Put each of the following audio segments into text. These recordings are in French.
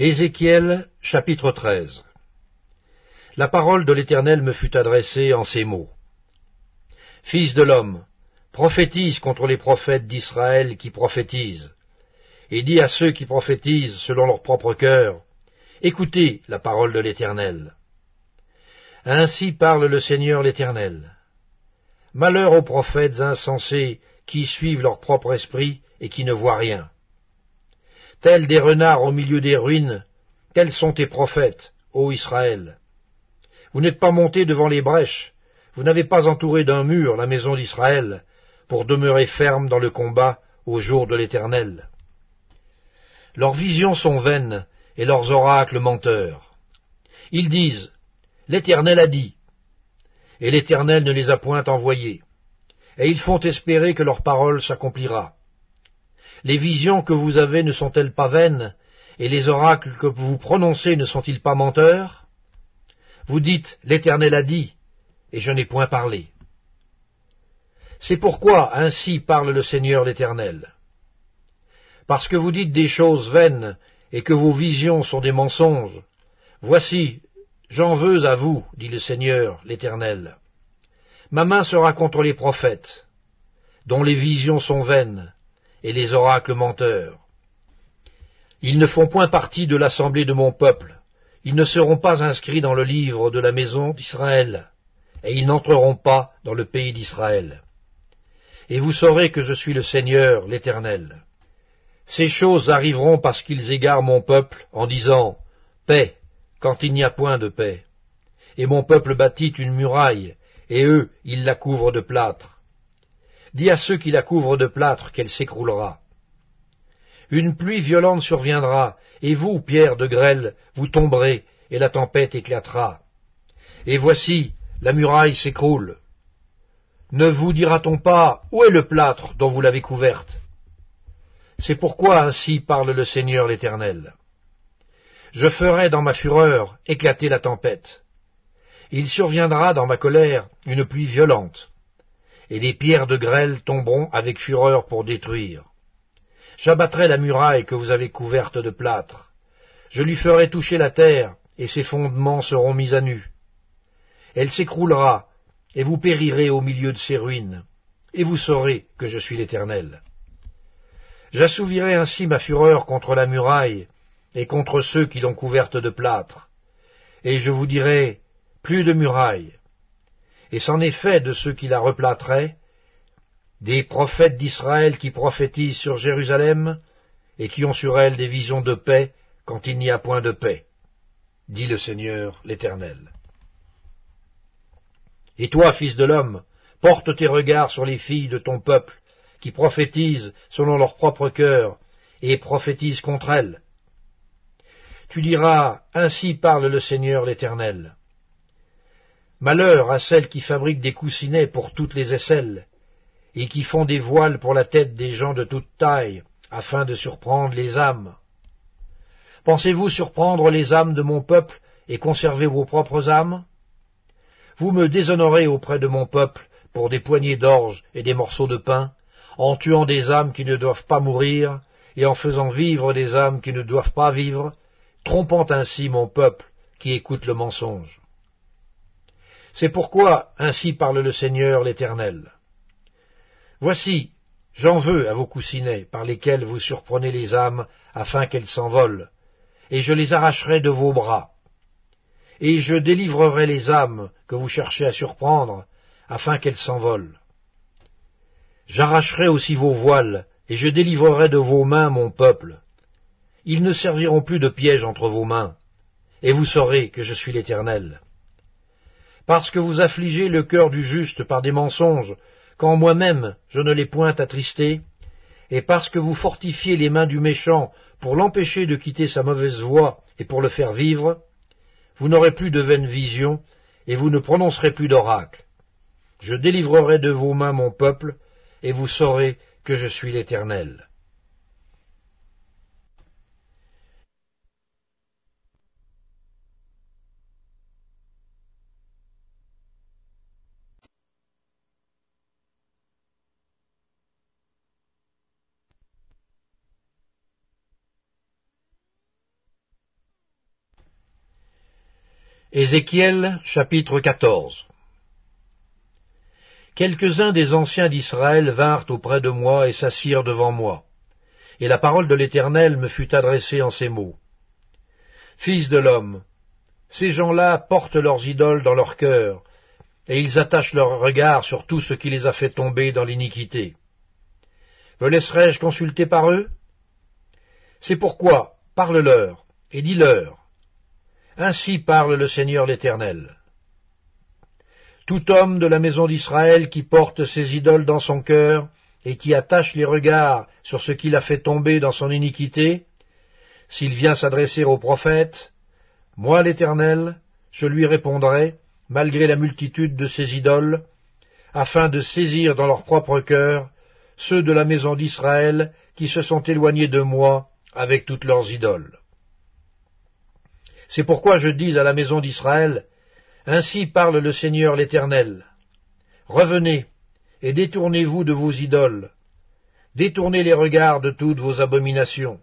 Ézéchiel chapitre 13 La parole de l'Éternel me fut adressée en ces mots. Fils de l'homme, prophétise contre les prophètes d'Israël qui prophétisent, et dis à ceux qui prophétisent selon leur propre cœur, écoutez la parole de l'Éternel. Ainsi parle le Seigneur l'Éternel. Malheur aux prophètes insensés qui suivent leur propre esprit et qui ne voient rien tels des renards au milieu des ruines, tels sont tes prophètes, ô Israël? Vous n'êtes pas montés devant les brèches, vous n'avez pas entouré d'un mur la maison d'Israël, pour demeurer ferme dans le combat au jour de l'Éternel. Leurs visions sont vaines, et leurs oracles menteurs. Ils disent, L'Éternel a dit, et l'Éternel ne les a point envoyés, et ils font espérer que leur parole s'accomplira. Les visions que vous avez ne sont-elles pas vaines, et les oracles que vous prononcez ne sont-ils pas menteurs? Vous dites, l'Éternel a dit, et je n'ai point parlé. C'est pourquoi ainsi parle le Seigneur l'Éternel. Parce que vous dites des choses vaines, et que vos visions sont des mensonges, voici, j'en veux à vous, dit le Seigneur l'Éternel. Ma main sera contre les prophètes, dont les visions sont vaines, et les oracles menteurs. Ils ne font point partie de l'assemblée de mon peuple, ils ne seront pas inscrits dans le livre de la maison d'Israël, et ils n'entreront pas dans le pays d'Israël. Et vous saurez que je suis le Seigneur, l'Éternel. Ces choses arriveront parce qu'ils égarent mon peuple en disant Paix, quand il n'y a point de paix. Et mon peuple bâtit une muraille, et eux, ils la couvrent de plâtre. Dis à ceux qui la couvrent de plâtre qu'elle s'écroulera. Une pluie violente surviendra, et vous, pierres de grêle, vous tomberez, et la tempête éclatera. Et voici, la muraille s'écroule. Ne vous dira-t-on pas, où est le plâtre dont vous l'avez couverte? C'est pourquoi ainsi parle le Seigneur l'Éternel. Je ferai dans ma fureur éclater la tempête. Il surviendra dans ma colère une pluie violente et les pierres de grêle tomberont avec fureur pour détruire. J'abattrai la muraille que vous avez couverte de plâtre. Je lui ferai toucher la terre, et ses fondements seront mis à nu. Elle s'écroulera, et vous périrez au milieu de ses ruines, et vous saurez que je suis l'Éternel. J'assouvirai ainsi ma fureur contre la muraille, et contre ceux qui l'ont couverte de plâtre. Et je vous dirai, plus de muraille, et c'en est fait de ceux qui la replâtraient, des prophètes d'Israël qui prophétisent sur Jérusalem, et qui ont sur elle des visions de paix quand il n'y a point de paix, dit le Seigneur l'Éternel. Et toi, fils de l'homme, porte tes regards sur les filles de ton peuple, qui prophétisent selon leur propre cœur, et prophétisent contre elles. Tu diras, Ainsi parle le Seigneur l'Éternel. Malheur à celles qui fabriquent des coussinets pour toutes les aisselles, et qui font des voiles pour la tête des gens de toute taille, afin de surprendre les âmes. Pensez-vous surprendre les âmes de mon peuple et conserver vos propres âmes? Vous me déshonorez auprès de mon peuple pour des poignées d'orge et des morceaux de pain, en tuant des âmes qui ne doivent pas mourir, et en faisant vivre des âmes qui ne doivent pas vivre, trompant ainsi mon peuple qui écoute le mensonge. C'est pourquoi ainsi parle le Seigneur l'Éternel. Voici, j'en veux à vos coussinets par lesquels vous surprenez les âmes afin qu'elles s'envolent, et je les arracherai de vos bras. Et je délivrerai les âmes que vous cherchez à surprendre afin qu'elles s'envolent. J'arracherai aussi vos voiles, et je délivrerai de vos mains mon peuple. Ils ne serviront plus de piège entre vos mains, et vous saurez que je suis l'Éternel parce que vous affligez le cœur du juste par des mensonges, quand moi-même je ne l'ai point attristé, et parce que vous fortifiez les mains du méchant pour l'empêcher de quitter sa mauvaise voie et pour le faire vivre, vous n'aurez plus de vaines visions, et vous ne prononcerez plus d'oracle. Je délivrerai de vos mains mon peuple, et vous saurez que je suis l'Éternel. Ézéchiel chapitre 14 Quelques-uns des anciens d'Israël vinrent auprès de moi et s'assirent devant moi. Et la parole de l'Éternel me fut adressée en ces mots. Fils de l'homme, ces gens-là portent leurs idoles dans leur cœur, et ils attachent leur regard sur tout ce qui les a fait tomber dans l'iniquité. Me laisserai-je consulter par eux? C'est pourquoi, parle-leur, et dis-leur, ainsi parle le Seigneur l'Éternel. Tout homme de la maison d'Israël qui porte ses idoles dans son cœur et qui attache les regards sur ce qu'il a fait tomber dans son iniquité, s'il vient s'adresser au prophète, moi l'Éternel, je lui répondrai, malgré la multitude de ses idoles, afin de saisir dans leur propre cœur ceux de la maison d'Israël qui se sont éloignés de moi avec toutes leurs idoles. C'est pourquoi je dis à la maison d'Israël, Ainsi parle le Seigneur l'Éternel. Revenez, et détournez-vous de vos idoles. Détournez les regards de toutes vos abominations.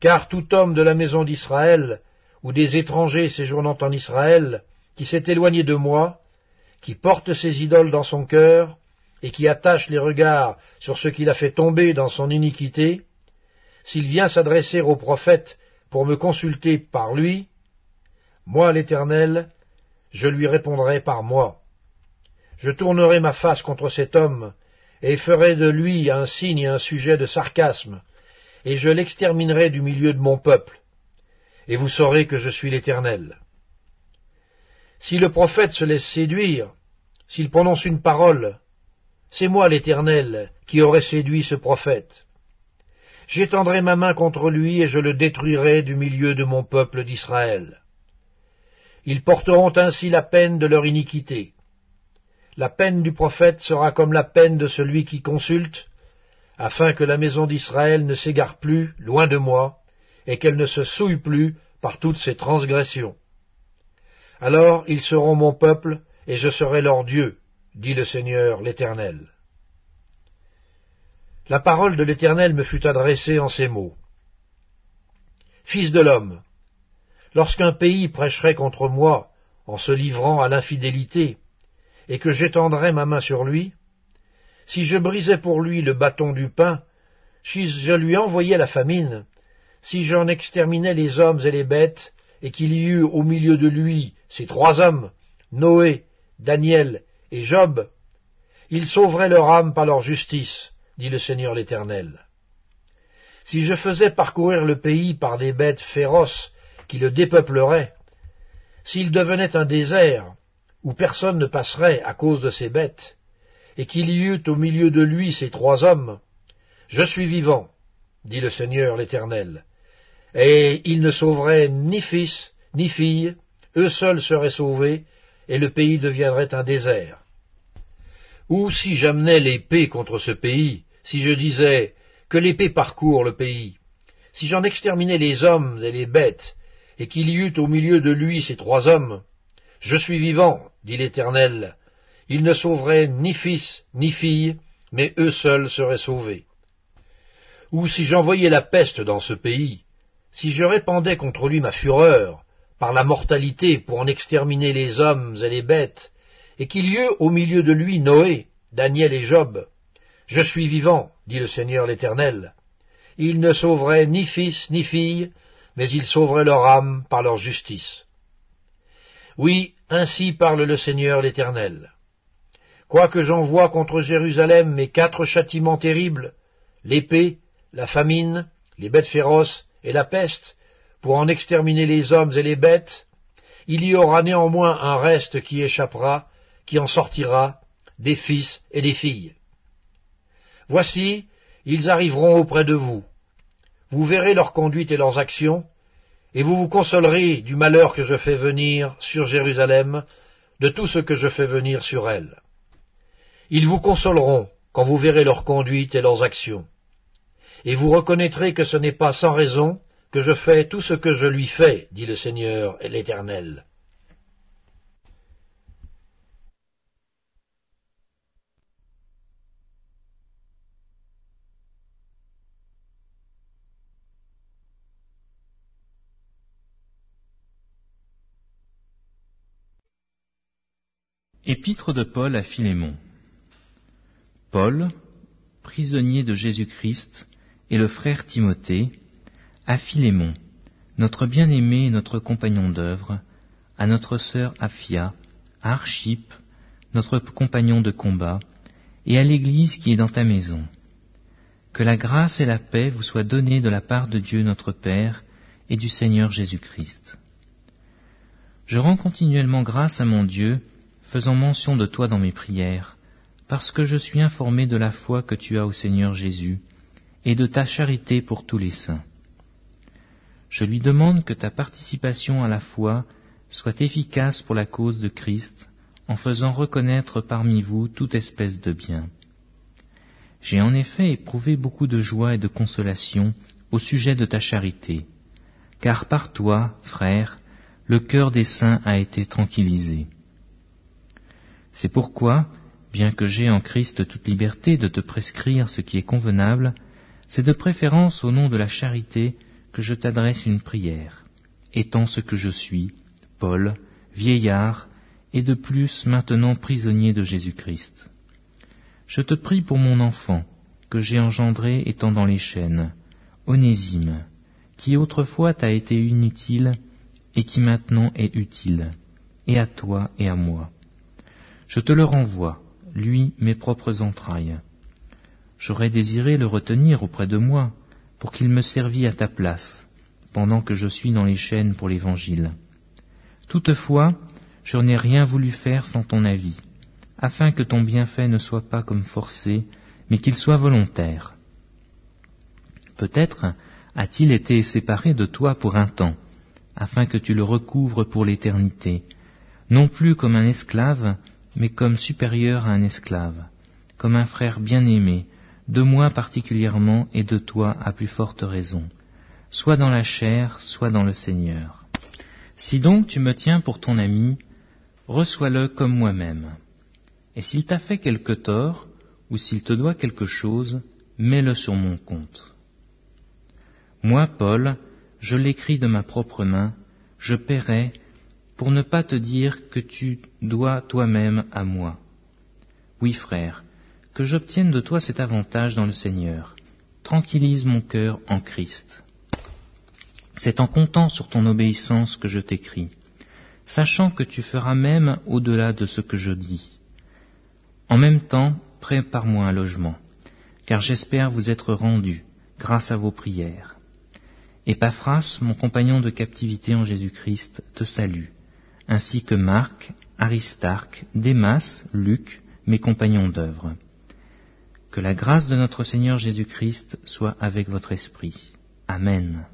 Car tout homme de la maison d'Israël, ou des étrangers séjournant en Israël, qui s'est éloigné de moi, qui porte ses idoles dans son cœur, et qui attache les regards sur ce qu'il a fait tomber dans son iniquité, s'il vient s'adresser au prophète pour me consulter par lui, moi l'Éternel, je lui répondrai par moi. Je tournerai ma face contre cet homme, et ferai de lui un signe et un sujet de sarcasme, et je l'exterminerai du milieu de mon peuple, et vous saurez que je suis l'Éternel. Si le prophète se laisse séduire, s'il prononce une parole, c'est moi l'Éternel qui aurai séduit ce prophète. J'étendrai ma main contre lui et je le détruirai du milieu de mon peuple d'Israël. Ils porteront ainsi la peine de leur iniquité. La peine du prophète sera comme la peine de celui qui consulte, afin que la maison d'Israël ne s'égare plus loin de moi, et qu'elle ne se souille plus par toutes ses transgressions. Alors ils seront mon peuple, et je serai leur Dieu, dit le Seigneur l'Éternel. La parole de l'Éternel me fut adressée en ces mots. Fils de l'homme, lorsqu'un pays prêcherait contre moi en se livrant à l'infidélité, et que j'étendrais ma main sur lui, si je brisais pour lui le bâton du pain, si je lui envoyais la famine, si j'en exterminais les hommes et les bêtes, et qu'il y eût au milieu de lui ces trois hommes, Noé, Daniel et Job, ils sauveraient leur âme par leur justice, dit le Seigneur l'Éternel. Si je faisais parcourir le pays par des bêtes féroces qui le dépeupleraient, s'il devenait un désert où personne ne passerait à cause de ces bêtes, et qu'il y eût au milieu de lui ces trois hommes, je suis vivant, dit le Seigneur l'Éternel, et il ne sauverait ni fils ni fille, eux seuls seraient sauvés, et le pays deviendrait un désert. Ou si j'amenais l'épée contre ce pays, si je disais que l'épée parcourt le pays, si j'en exterminais les hommes et les bêtes, et qu'il y eût au milieu de lui ces trois hommes, je suis vivant, dit l'Éternel, ils ne sauveraient ni fils ni fille, mais eux seuls seraient sauvés. Ou si j'envoyais la peste dans ce pays, si je répandais contre lui ma fureur, par la mortalité pour en exterminer les hommes et les bêtes, et qu'il y eût au milieu de lui Noé, Daniel et Job, je suis vivant, dit le Seigneur l'Éternel. Ils ne sauveraient ni fils ni fille, mais ils sauveraient leur âme par leur justice. Oui, ainsi parle le Seigneur l'Éternel. Quoique j'envoie contre Jérusalem mes quatre châtiments terribles, l'épée, la famine, les bêtes féroces et la peste, pour en exterminer les hommes et les bêtes, il y aura néanmoins un reste qui échappera, qui en sortira, des fils et des filles. Voici, ils arriveront auprès de vous. Vous verrez leur conduite et leurs actions, et vous vous consolerez du malheur que je fais venir sur Jérusalem, de tout ce que je fais venir sur elle. Ils vous consoleront quand vous verrez leur conduite et leurs actions. Et vous reconnaîtrez que ce n'est pas sans raison que je fais tout ce que je lui fais, dit le Seigneur et l'Éternel. Épître de Paul à Philémon. Paul, prisonnier de Jésus-Christ, et le frère Timothée, à Philémon, notre bien-aimé et notre compagnon d'œuvre, à notre sœur Aphia, à Archip, notre compagnon de combat, et à l'Église qui est dans ta maison. Que la grâce et la paix vous soient données de la part de Dieu notre Père et du Seigneur Jésus-Christ. Je rends continuellement grâce à mon Dieu, faisant mention de toi dans mes prières, parce que je suis informé de la foi que tu as au Seigneur Jésus, et de ta charité pour tous les saints. Je lui demande que ta participation à la foi soit efficace pour la cause de Christ, en faisant reconnaître parmi vous toute espèce de bien. J'ai en effet éprouvé beaucoup de joie et de consolation au sujet de ta charité, car par toi, frère, le cœur des saints a été tranquillisé. C'est pourquoi, bien que j'ai en Christ toute liberté de te prescrire ce qui est convenable, c'est de préférence au nom de la charité que je t'adresse une prière, étant ce que je suis, Paul, vieillard, et de plus maintenant prisonnier de Jésus-Christ. Je te prie pour mon enfant, que j'ai engendré étant dans les chaînes, Onésime, qui autrefois t'a été inutile et qui maintenant est utile, et à toi et à moi. Je te le renvoie, lui mes propres entrailles. J'aurais désiré le retenir auprès de moi, pour qu'il me servît à ta place, pendant que je suis dans les chaînes pour l'Évangile. Toutefois, je n'ai rien voulu faire sans ton avis, afin que ton bienfait ne soit pas comme forcé, mais qu'il soit volontaire. Peut-être a-t-il été séparé de toi pour un temps, afin que tu le recouvres pour l'éternité, non plus comme un esclave, mais comme supérieur à un esclave, comme un frère bien-aimé, de moi particulièrement et de toi à plus forte raison, soit dans la chair, soit dans le Seigneur. Si donc tu me tiens pour ton ami, reçois-le comme moi-même. Et s'il t'a fait quelque tort, ou s'il te doit quelque chose, mets-le sur mon compte. Moi, Paul, je l'écris de ma propre main, je paierai pour ne pas te dire que tu dois toi-même à moi. Oui, frère, que j'obtienne de toi cet avantage dans le Seigneur. Tranquillise mon cœur en Christ. C'est en comptant sur ton obéissance que je t'écris, sachant que tu feras même au-delà de ce que je dis. En même temps, prépare-moi un logement, car j'espère vous être rendu grâce à vos prières. Epaphras, mon compagnon de captivité en Jésus-Christ, te salue ainsi que Marc, Aristarque, Démas, Luc, mes compagnons d'œuvre. Que la grâce de notre Seigneur Jésus-Christ soit avec votre esprit. Amen.